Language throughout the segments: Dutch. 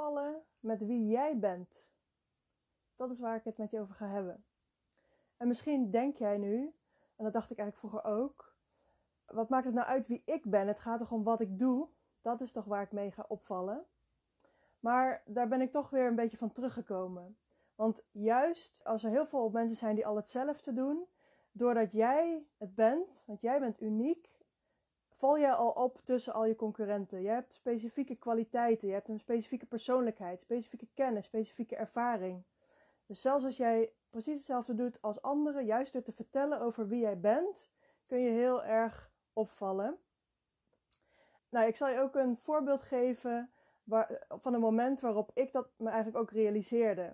opvallen met wie jij bent. Dat is waar ik het met je over ga hebben. En misschien denk jij nu, en dat dacht ik eigenlijk vroeger ook, wat maakt het nou uit wie ik ben? Het gaat toch om wat ik doe? Dat is toch waar ik mee ga opvallen. Maar daar ben ik toch weer een beetje van teruggekomen. Want juist als er heel veel mensen zijn die al hetzelfde doen, doordat jij het bent, want jij bent uniek, val jij al op tussen al je concurrenten. Je hebt specifieke kwaliteiten, je hebt een specifieke persoonlijkheid, specifieke kennis, specifieke ervaring. Dus zelfs als jij precies hetzelfde doet als anderen, juist door te vertellen over wie jij bent, kun je heel erg opvallen. Nou, ik zal je ook een voorbeeld geven van een moment waarop ik dat me eigenlijk ook realiseerde.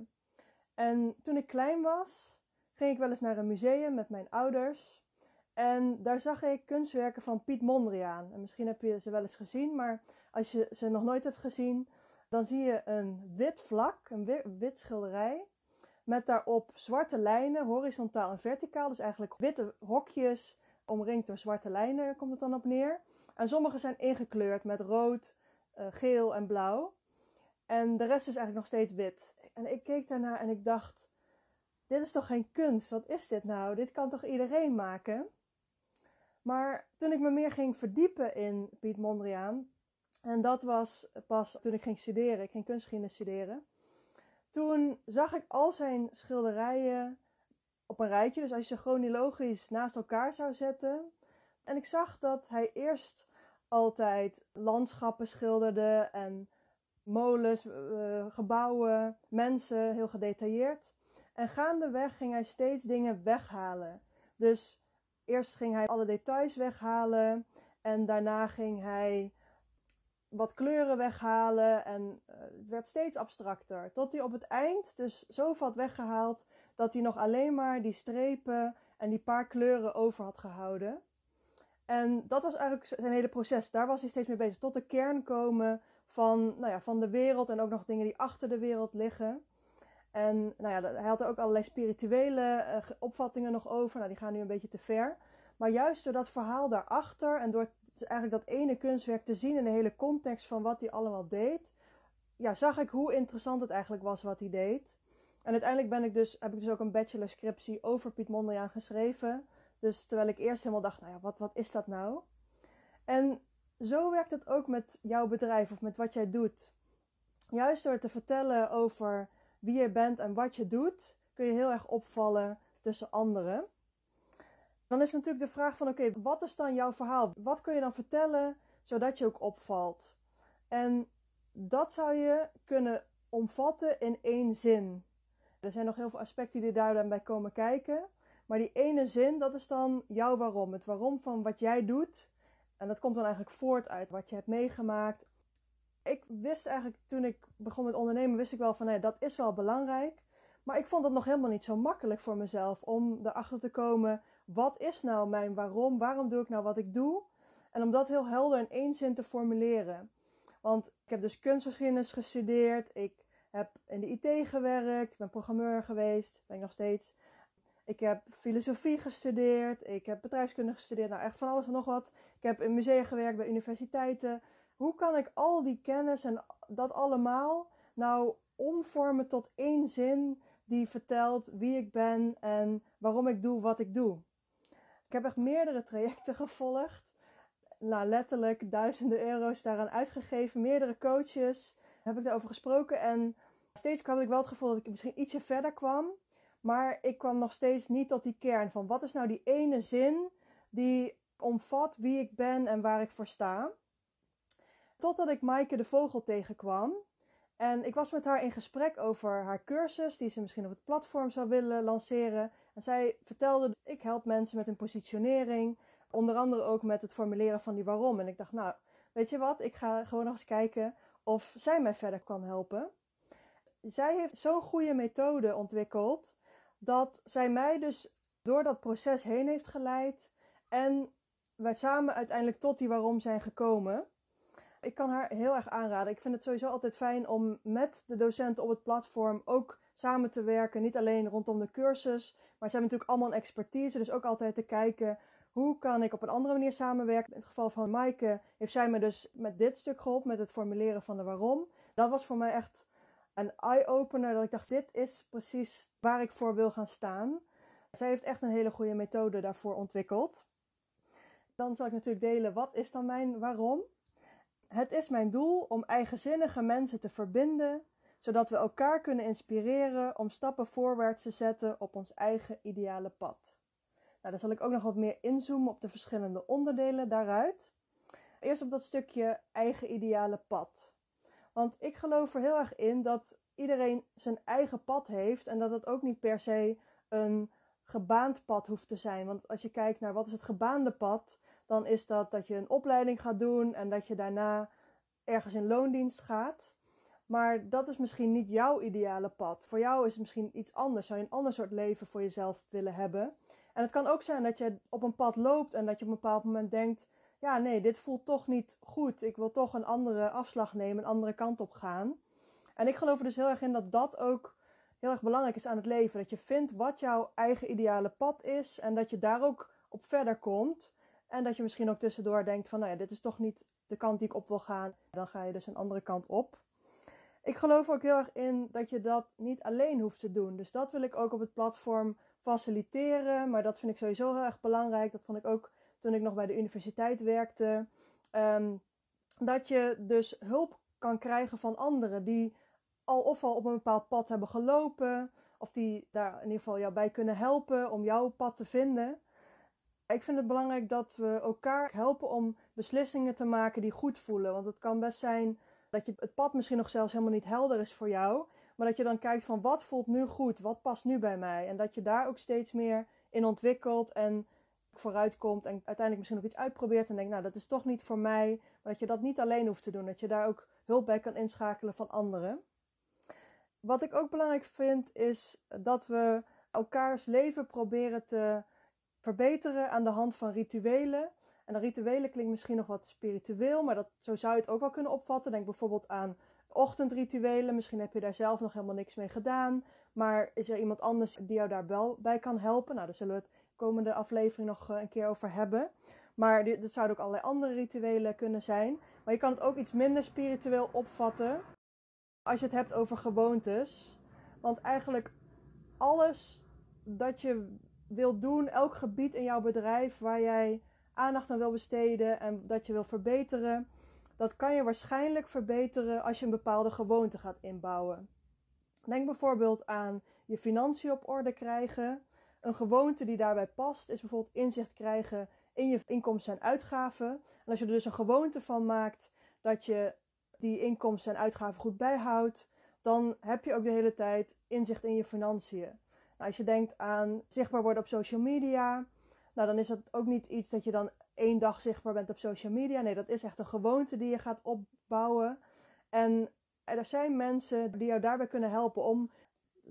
En toen ik klein was, ging ik wel eens naar een museum met mijn ouders. En daar zag ik kunstwerken van Piet Mondriaan. En misschien heb je ze wel eens gezien, maar als je ze nog nooit hebt gezien, dan zie je een wit vlak, een wit schilderij. Met daarop zwarte lijnen, horizontaal en verticaal. Dus eigenlijk witte hokjes, omringd door zwarte lijnen komt het dan op neer. En sommige zijn ingekleurd met rood, uh, geel en blauw. En de rest is eigenlijk nog steeds wit. En ik keek daarna en ik dacht: dit is toch geen kunst? Wat is dit nou? Dit kan toch iedereen maken? Maar toen ik me meer ging verdiepen in Piet Mondriaan, en dat was pas toen ik ging studeren, ik ging kunstgeschiedenis studeren, toen zag ik al zijn schilderijen op een rijtje. Dus als je ze chronologisch naast elkaar zou zetten. En ik zag dat hij eerst altijd landschappen schilderde en molens, uh, gebouwen, mensen, heel gedetailleerd. En gaandeweg ging hij steeds dingen weghalen. Dus eerst ging hij alle details weghalen en daarna ging hij wat kleuren weghalen en uh, het werd steeds abstracter. Tot hij op het eind dus zoveel had weggehaald dat hij nog alleen maar die strepen en die paar kleuren over had gehouden. En dat was eigenlijk zijn hele proces. Daar was hij steeds mee bezig. Tot de kern komen van, nou ja, van de wereld en ook nog dingen die achter de wereld liggen. En nou ja, hij had er ook allerlei spirituele uh, opvattingen nog over. Nou, die gaan nu een beetje te ver. Maar juist door dat verhaal daarachter en door eigenlijk dat ene kunstwerk te zien in de hele context van wat hij allemaal deed, ja, zag ik hoe interessant het eigenlijk was wat hij deed. En uiteindelijk ben ik dus, heb ik dus ook een bachelorscriptie over Piet Mondriaan geschreven. Dus terwijl ik eerst helemaal dacht, nou ja, wat, wat is dat nou? En zo werkt het ook met jouw bedrijf of met wat jij doet. Juist door te vertellen over wie je bent en wat je doet, kun je heel erg opvallen tussen anderen. Dan is natuurlijk de vraag van oké, wat is dan jouw verhaal? Wat kun je dan vertellen zodat je ook opvalt? En dat zou je kunnen omvatten in één zin. Er zijn nog heel veel aspecten die daar dan bij komen kijken. Maar die ene zin, dat is dan jouw waarom. Het waarom van wat jij doet. En dat komt dan eigenlijk voort uit wat je hebt meegemaakt. Ik wist eigenlijk, toen ik begon met ondernemen, wist ik wel van dat is wel belangrijk. Maar ik vond het nog helemaal niet zo makkelijk voor mezelf om erachter te komen wat is nou mijn waarom? Waarom doe ik nou wat ik doe? En om dat heel helder in één zin te formuleren. Want ik heb dus kunstgeschiedenis gestudeerd. Ik heb in de IT gewerkt. Ik ben programmeur geweest. Ben ik nog steeds. Ik heb filosofie gestudeerd. Ik heb bedrijfskunde gestudeerd. Nou, echt van alles en nog wat. Ik heb in musea gewerkt, bij universiteiten. Hoe kan ik al die kennis en dat allemaal nou omvormen tot één zin die vertelt wie ik ben en waarom ik doe wat ik doe? Ik heb echt meerdere trajecten gevolgd. Nou, letterlijk duizenden euro's daaraan uitgegeven. Meerdere coaches heb ik daarover gesproken. En steeds kwam ik wel het gevoel dat ik misschien ietsje verder kwam. Maar ik kwam nog steeds niet tot die kern van wat is nou die ene zin die omvat wie ik ben en waar ik voor sta. Totdat ik Maaike de Vogel tegenkwam. En ik was met haar in gesprek over haar cursus, die ze misschien op het platform zou willen lanceren. En zij vertelde, ik help mensen met hun positionering, onder andere ook met het formuleren van die waarom. En ik dacht, nou, weet je wat, ik ga gewoon nog eens kijken of zij mij verder kan helpen. Zij heeft zo'n goede methode ontwikkeld, dat zij mij dus door dat proces heen heeft geleid. En wij samen uiteindelijk tot die waarom zijn gekomen ik kan haar heel erg aanraden. Ik vind het sowieso altijd fijn om met de docenten op het platform ook samen te werken. Niet alleen rondom de cursus, maar ze hebben natuurlijk allemaal een expertise. Dus ook altijd te kijken hoe kan ik op een andere manier samenwerken. In het geval van Maaike heeft zij me dus met dit stuk geholpen, met het formuleren van de waarom. Dat was voor mij echt een eye-opener. Dat ik dacht, dit is precies waar ik voor wil gaan staan. Zij heeft echt een hele goede methode daarvoor ontwikkeld. Dan zal ik natuurlijk delen, wat is dan mijn waarom? Het is mijn doel om eigenzinnige mensen te verbinden, zodat we elkaar kunnen inspireren om stappen voorwaarts te zetten op ons eigen ideale pad. Nou, dan zal ik ook nog wat meer inzoomen op de verschillende onderdelen daaruit. Eerst op dat stukje eigen ideale pad. Want ik geloof er heel erg in dat iedereen zijn eigen pad heeft en dat het ook niet per se een gebaand pad hoeft te zijn. Want als je kijkt naar wat is het gebaande pad, dan is dat dat je een opleiding gaat doen en dat je daarna ergens in loondienst gaat. Maar dat is misschien niet jouw ideale pad. Voor jou is het misschien iets anders. Zou je een ander soort leven voor jezelf willen hebben? En het kan ook zijn dat je op een pad loopt en dat je op een bepaald moment denkt: ja, nee, dit voelt toch niet goed. Ik wil toch een andere afslag nemen, een andere kant op gaan. En ik geloof er dus heel erg in dat dat ook heel erg belangrijk is aan het leven. Dat je vindt wat jouw eigen ideale pad is en dat je daar ook op verder komt. En dat je misschien ook tussendoor denkt van, nou ja, dit is toch niet de kant die ik op wil gaan. Dan ga je dus een andere kant op. Ik geloof ook heel erg in dat je dat niet alleen hoeft te doen. Dus dat wil ik ook op het platform faciliteren. Maar dat vind ik sowieso heel erg belangrijk. Dat vond ik ook toen ik nog bij de universiteit werkte. Ehm, dat je dus hulp kan krijgen van anderen die al of al op een bepaald pad hebben gelopen. Of die daar in ieder geval jou bij kunnen helpen om jouw pad te vinden. Ik vind het belangrijk dat we elkaar helpen om beslissingen te maken die goed voelen. Want het kan best zijn dat je het pad misschien nog zelfs helemaal niet helder is voor jou. Maar dat je dan kijkt van wat voelt nu goed, wat past nu bij mij. En dat je daar ook steeds meer in ontwikkelt en vooruitkomt en uiteindelijk misschien nog iets uitprobeert en denkt, nou dat is toch niet voor mij. Maar dat je dat niet alleen hoeft te doen, dat je daar ook hulp bij kan inschakelen van anderen. Wat ik ook belangrijk vind is dat we elkaars leven proberen te verbeteren aan de hand van rituelen. En de rituelen klinkt misschien nog wat spiritueel, maar dat, zo zou je het ook wel kunnen opvatten. Denk bijvoorbeeld aan ochtendrituelen. Misschien heb je daar zelf nog helemaal niks mee gedaan. Maar is er iemand anders die jou daar wel bij kan helpen? Nou, daar zullen we het komende aflevering nog eh, een keer over hebben. Maar dit, zouden ook allerlei andere rituelen kunnen zijn. Maar je kan het ook iets minder spiritueel opvatten als je het hebt over gewoontes. Want eigenlijk alles dat je wilt doen, elk gebied in jouw bedrijf waar jij aandacht aan wil besteden en dat je wil verbeteren, dat kan je waarschijnlijk verbeteren als je een bepaalde gewoonte gaat inbouwen. Denk bijvoorbeeld aan je financiën op orde krijgen. Een gewoonte die daarbij past is bijvoorbeeld inzicht krijgen in je inkomsten en uitgaven. En als je er dus een gewoonte van maakt dat je die inkomsten en uitgaven goed bijhoudt, dan heb je ook de hele tijd inzicht in je financiën. Nou, als je denkt aan zichtbaar worden op social media, nou, dan is dat ook niet iets dat je dan één dag zichtbaar bent op social media. Nee, dat is echt een gewoonte die je gaat opbouwen. En er zijn mensen die jou daarbij kunnen helpen om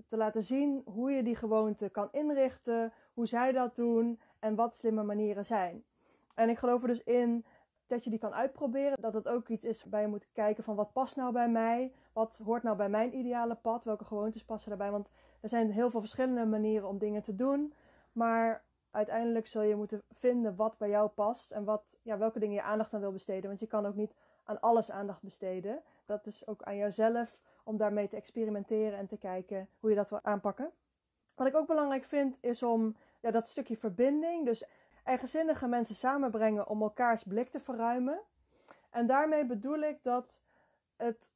te laten zien hoe je die gewoonte kan inrichten, hoe zij dat doen en wat slimme manieren zijn. En ik geloof er dus in dat je die kan uitproberen. Dat het ook iets is waar je moet kijken van wat past nou bij mij? Wat hoort nou bij mijn ideale pad? Welke gewoontes passen daarbij? Want er zijn heel veel verschillende manieren om dingen te doen. Maar uiteindelijk zul je moeten vinden wat bij jou past en wat, ja, welke dingen je aandacht aan wil besteden. Want je kan ook niet aan alles aandacht besteden. Dat is ook aan jouzelf om daarmee te experimenteren en te kijken hoe je dat wil aanpakken. Wat ik ook belangrijk vind is om ja, dat stukje verbinding, dus eigenzinnige mensen samenbrengen om elkaars blik te verruimen. En daarmee bedoel ik dat het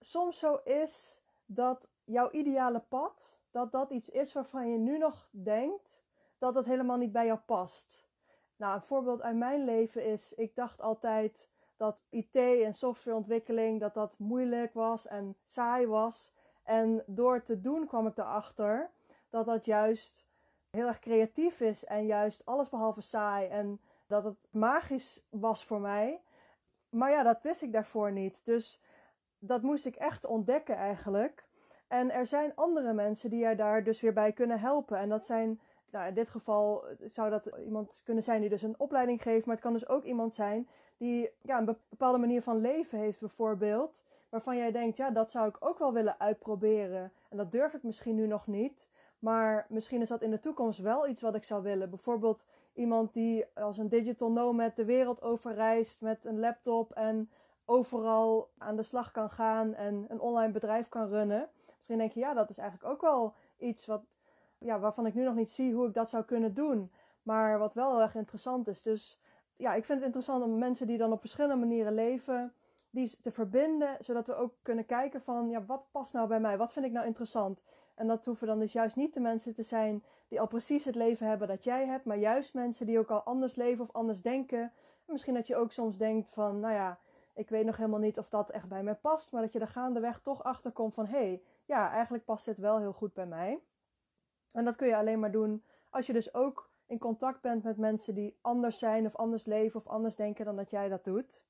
soms zo is dat jouw ideale pad, dat dat iets is waarvan je nu nog denkt dat het helemaal niet bij jou past. Nou, een voorbeeld uit mijn leven is, ik dacht altijd dat IT en softwareontwikkeling, dat dat moeilijk was en saai was. En door te doen kwam ik erachter dat dat juist heel erg creatief is en juist alles behalve saai en dat het magisch was voor mij. Maar ja, dat wist ik daarvoor niet. Dus dat moest ik echt ontdekken eigenlijk. En er zijn andere mensen die je daar dus weer bij kunnen helpen. En dat zijn, nou in dit geval zou dat iemand kunnen zijn die dus een opleiding geeft. Maar het kan dus ook iemand zijn die ja, een bepaalde manier van leven heeft bijvoorbeeld. Waarvan jij denkt, ja, dat zou ik ook wel willen uitproberen. En dat durf ik misschien nu nog niet. Maar misschien is dat in de toekomst wel iets wat ik zou willen. Bijvoorbeeld iemand die als een digital nomad de wereld overreist met een laptop en overal aan de slag kan gaan en een online bedrijf kan runnen. Misschien denk je, ja, dat is eigenlijk ook wel iets wat, ja, waarvan ik nu nog niet zie hoe ik dat zou kunnen doen. Maar wat wel heel erg interessant is. Dus ja, ik vind het interessant om mensen die dan op verschillende manieren leven, die te verbinden, zodat we ook kunnen kijken van, ja, wat past nou bij mij? Wat vind ik nou interessant? En dat hoeven dan dus juist niet de mensen te zijn die al precies het leven hebben dat jij hebt, maar juist mensen die ook al anders leven of anders denken. En misschien dat je ook soms denkt van, nou ja, ik weet nog helemaal niet of dat echt bij mij past, maar dat je er gaandeweg toch achter komt van, hé, hey, ja, eigenlijk past dit wel heel goed bij mij. En dat kun je alleen maar doen als je dus ook in contact bent met mensen die anders zijn of anders leven of anders denken dan dat jij dat doet.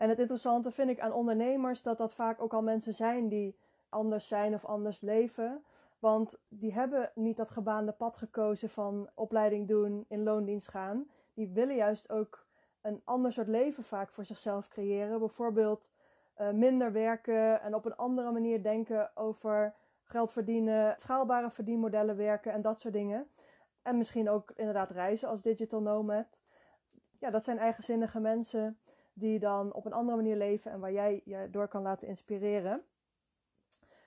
En het interessante vind ik aan ondernemers dat dat vaak ook al mensen zijn die anders zijn of anders leven. Want die hebben niet dat gebaande pad gekozen van opleiding doen, in loondienst gaan. Die willen juist ook een ander soort leven vaak voor zichzelf creëren. Bijvoorbeeld uh, minder werken en op een andere manier denken over geld verdienen, schaalbare verdienmodellen werken en dat soort dingen. En misschien ook inderdaad reizen als digital nomad. Ja, dat zijn eigenzinnige mensen die dan op een andere manier leven en waar jij je door kan laten inspireren.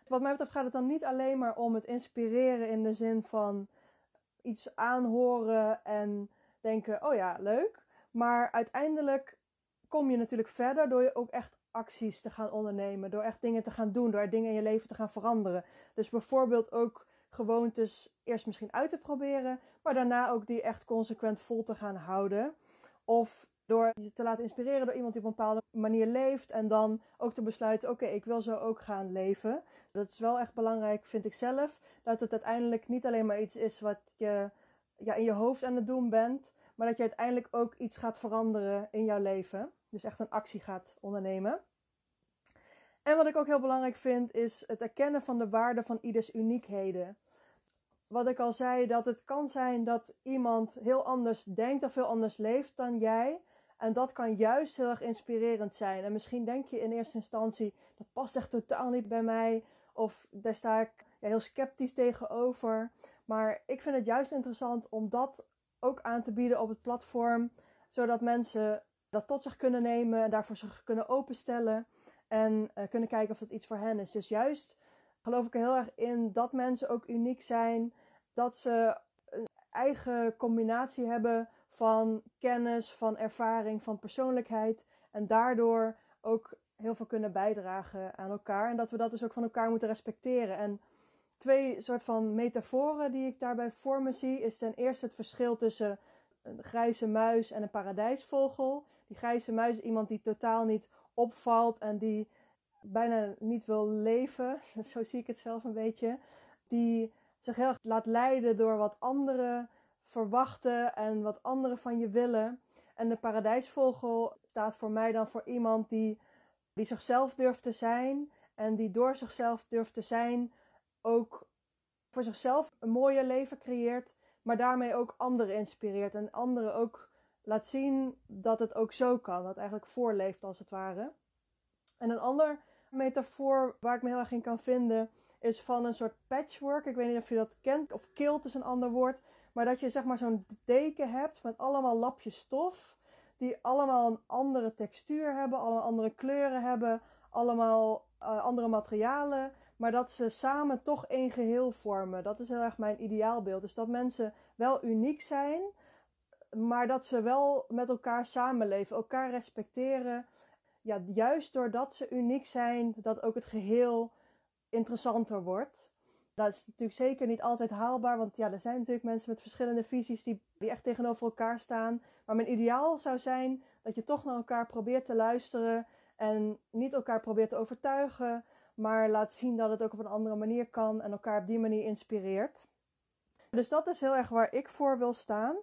Wat mij betreft gaat het dan niet alleen maar om het inspireren in de zin van iets aanhoren en denken: oh ja, leuk. Maar uiteindelijk kom je natuurlijk verder door je ook echt acties te gaan ondernemen, door echt dingen te gaan doen, door dingen in je leven te gaan veranderen. Dus bijvoorbeeld ook gewoontes eerst misschien uit te proberen, maar daarna ook die echt consequent vol te gaan houden. Of door je te laten inspireren door iemand die op een bepaalde manier leeft. En dan ook te besluiten: oké, ik wil zo ook gaan leven. Dat is wel echt belangrijk, vind ik zelf. Dat het uiteindelijk niet alleen maar iets is wat je ja, in je hoofd aan het doen bent. Maar dat je uiteindelijk ook iets gaat veranderen in jouw leven. Dus echt een actie gaat ondernemen. En wat ik ook heel belangrijk vind, is het erkennen van de waarde van ieders uniekheden. Wat ik al zei, dat het kan zijn dat iemand heel anders denkt of heel anders leeft dan jij. En dat kan juist heel erg inspirerend zijn. En misschien denk je in eerste instantie, dat past echt totaal niet bij mij. Of daar sta ik heel sceptisch tegenover. Maar ik vind het juist interessant om dat ook aan te bieden op het platform. Zodat mensen dat tot zich kunnen nemen en daarvoor zich kunnen openstellen. En uh, kunnen kijken of dat iets voor hen is. Dus juist geloof ik er heel erg in dat mensen ook uniek zijn. Dat ze een eigen combinatie hebben van kennis, van ervaring, van persoonlijkheid. En daardoor ook heel veel kunnen bijdragen aan elkaar. En dat we dat dus ook van elkaar moeten respecteren. En twee soort van metaforen die ik daarbij voor me zie, is ten eerste het verschil tussen een grijze muis en een paradijsvogel. Die grijze muis is iemand die totaal niet opvalt en die bijna niet wil leven. Zo zie ik het zelf een beetje. Die zich heel erg laat leiden door wat anderen verwachten en wat anderen van je willen. En de paradijsvogel staat voor mij dan voor iemand die, die zichzelf durft te zijn. En die door zichzelf durft te zijn ook voor zichzelf een mooier leven creëert. Maar daarmee ook anderen inspireert. En anderen ook laat zien dat het ook zo kan. Dat eigenlijk voorleeft als het ware. En een ander metafoor waar ik me heel erg in kan vinden is van een soort patchwork. Ik weet niet of je dat kent, of kilt is een ander woord. Maar dat je zeg maar zo'n deken hebt met allemaal lapjes stof. Die allemaal een andere textuur hebben, allemaal andere kleuren hebben, allemaal uh, andere materialen. Maar dat ze samen toch één geheel vormen. Dat is heel erg mijn ideaalbeeld. Dus dat mensen wel uniek zijn, maar dat ze wel met elkaar samenleven, elkaar respecteren. Ja, juist doordat ze uniek zijn, dat ook het geheel interessanter wordt. Dat is natuurlijk zeker niet altijd haalbaar, want ja, er zijn natuurlijk mensen met verschillende visies die, die echt tegenover elkaar staan. Maar mijn ideaal zou zijn dat je toch naar elkaar probeert te luisteren en niet elkaar probeert te overtuigen, maar laat zien dat het ook op een andere manier kan en elkaar op die manier inspireert. Dus dat is heel erg waar ik voor wil staan.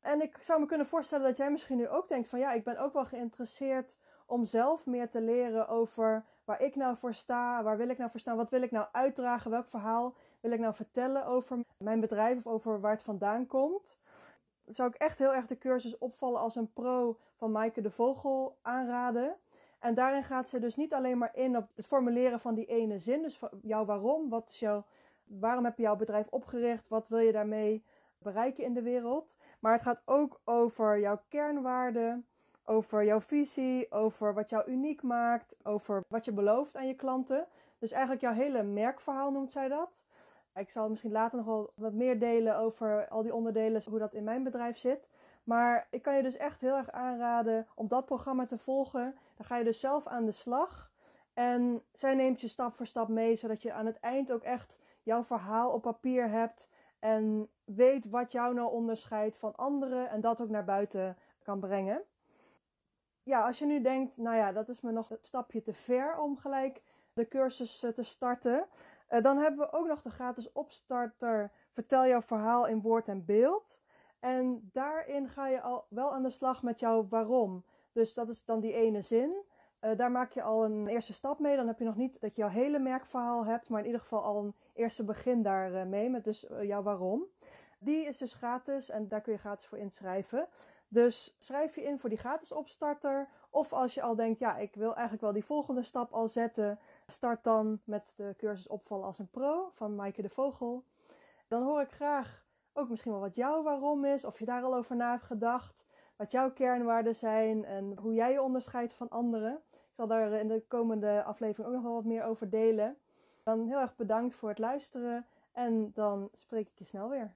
En ik zou me kunnen voorstellen dat jij misschien nu ook denkt van ja, ik ben ook wel geïnteresseerd om zelf meer te leren over waar ik nou voor sta, waar wil ik nou voor staan, wat wil ik nou uitdragen, welk verhaal wil ik nou vertellen over mijn bedrijf of over waar het vandaan komt. Zou ik echt heel erg de cursus opvallen als een pro van Maaike de Vogel aanraden. En daarin gaat ze dus niet alleen maar in op het formuleren van die ene zin, dus jouw waarom, wat is jouw, waarom heb je jouw bedrijf opgericht, wat wil je daarmee bereiken in de wereld. Maar het gaat ook over jouw kernwaarden, over jouw visie, over wat jou uniek maakt, over wat je belooft aan je klanten. Dus eigenlijk jouw hele merkverhaal noemt zij dat. Ik zal misschien later nog wel wat meer delen over al die onderdelen, hoe dat in mijn bedrijf zit. Maar ik kan je dus echt heel erg aanraden om dat programma te volgen. Dan ga je dus zelf aan de slag. En zij neemt je stap voor stap mee, zodat je aan het eind ook echt jouw verhaal op papier hebt. En weet wat jou nou onderscheidt van anderen. En dat ook naar buiten kan brengen. Ja, als je nu denkt, nou ja, dat is me nog een stapje te ver om gelijk de cursus eh, te starten. Eh, dan hebben we ook nog de gratis opstarter Vertel jouw verhaal in woord en beeld. En daarin ga je al wel aan de slag met jouw waarom. Dus dat is dan die ene zin. Uh, daar maak je al een eerste stap mee. Dan heb je nog niet dat je jouw hele merkverhaal hebt, maar in ieder geval al een eerste begin daarmee, mee met dus jouw waarom. Die is dus gratis en daar kun je gratis voor inschrijven. Dus schrijf je in voor die gratis opstarter. Of als je al denkt, ja, ik wil eigenlijk wel die volgende stap al zetten. Start dan met de cursus opvallen als een pro van Maaike de Vogel. Dan hoor ik graag ook misschien wel wat jouw waarom is. Of je daar al over na hebt gedacht. Wat jouw kernwaarden zijn en hoe jij je onderscheidt van anderen. Ik zal daar in de komende aflevering ook nog wel wat meer over delen. Dan heel erg bedankt voor het luisteren. En dan spreek ik je snel weer.